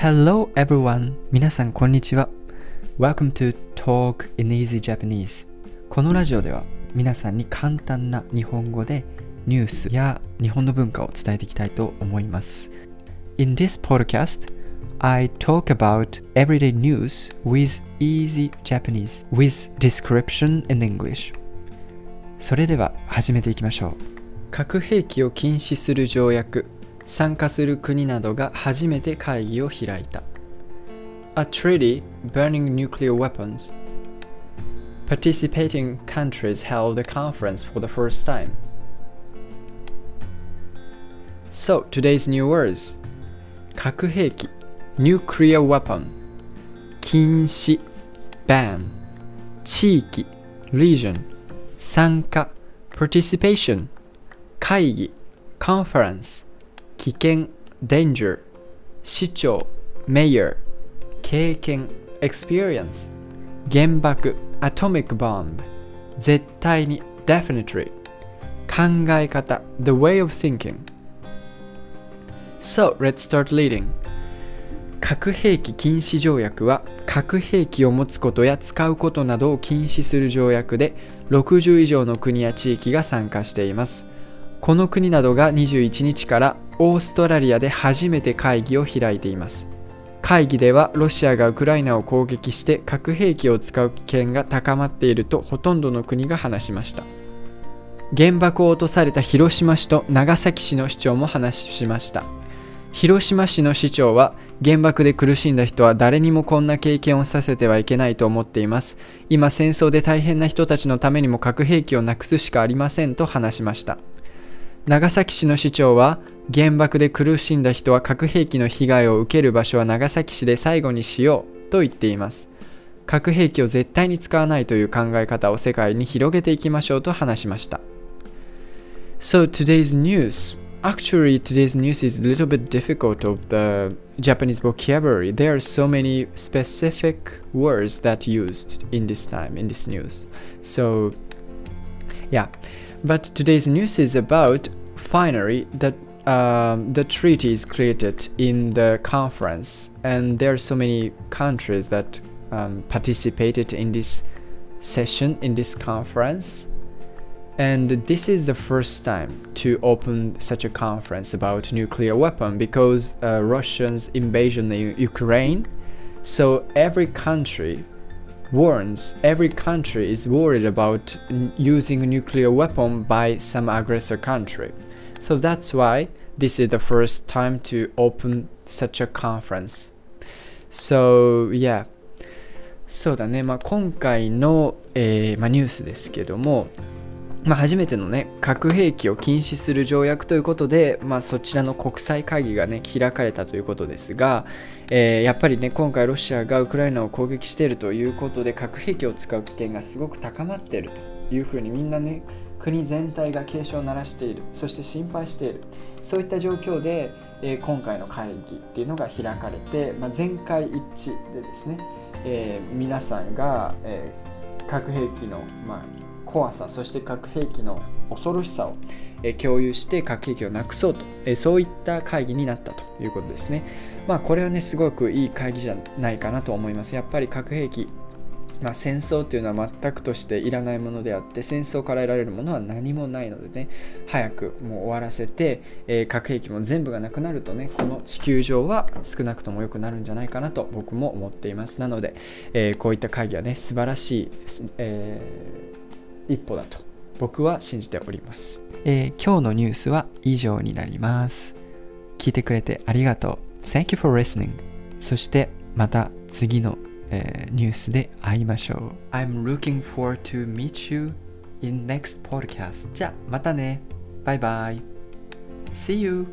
Hello everyone! 皆さんこんにちは。Welcome to Talk in Easy Japanese. このラジオでは皆さんに簡単な日本語でニュースや日本の文化を伝えていきたいと思います。In this podcast, I talk about everyday news with easy Japanese with description in English. それでは始めていきましょう。核兵器を禁止する条約参加する国などが初めて会議を開いた A treaty burning nuclear weapons Participating countries held a conference for the first time So today's new words 核兵器 nuclear weapon 禁止 ban 地域 region 参加 participation 会議 conference 危険 danger 市長 mayor 経験 experience 原爆 atomic bomb 絶対に definitely 考え方 the way of thinking So let's start reading 核兵器禁止条約は核兵器を持つことや使うことなどを禁止する条約で60以上の国や地域が参加していますこの国などが21日からオーストラリアで初めて会議を開いています。会議ではロシアがウクライナを攻撃して核兵器を使う危険が高まっているとほとんどの国が話しました。原爆を落とされた広島市と長崎市の市長も話しました広島市の市長は原爆で苦しんだ人は誰にもこんな経験をさせてはいけないと思っています。今戦争で大変な人たちのためにも核兵器をなくすしかありませんと話しました。長崎市の市長は原爆で苦しんだ人は核兵器の被害を受ける場所は長崎市で最後にしようと言っています核兵器を絶対に使わないという考え方を世界に広げていきましょうと話しました So today's news Actually, today's news is a little bit difficult of the Japanese vocabulary. There are so many specific words that used in this time in this news. So, yeah. But today's news is about finally that um, the treaty is created in the conference, and there are so many countries that um, participated in this session in this conference. And this is the first time to open such a conference about nuclear weapon because uh, Russia's invasion in Ukraine. So every country warns every country is worried about using a nuclear weapon by some aggressor country. So that's why this is the first time to open such a conference. So yeah. そうだね、まあ、今回の、えーまあ、ニュースですけども、まあ、初めてのね核兵器を禁止する条約ということで、まあ、そちらの国際会議がね開かれたということですが、えーやっぱりね今回ロシアがウクライナを攻撃しているということで核兵器を使う危険がすごく高まっているというふうにみんなね国全体が警鐘を鳴らしているそして心配しているそういった状況で、えー今回の会議っていうのが開かれて、まあ、全会一致でですね、えー皆さんが、えー核兵器の、まあ、怖さそして核兵器の恐ろしさを、え共有して核兵器をなくそうと、えそういった会議になったということですね。まあこれはねすごくいい会議じゃないかなと思います。やっぱり核兵器まあ、戦争というのは全くとしていらないものであって戦争から得られるものは何もないのでね早くもう終わらせて、えー核兵器も全部がなくなるとねこの地球上は少なくとも良くなるんじゃないかなと僕も思っています。なので、えーこういった会議はね素晴らしい、えー一歩だと僕は信じております、え今日のニュースは以上になります。聞いてくれてありがとう。Thank you for listening そしてまた次の、えーニュースで会いましょう I'm looking forward to meet you in next podcast じゃあまたねバイバイ See you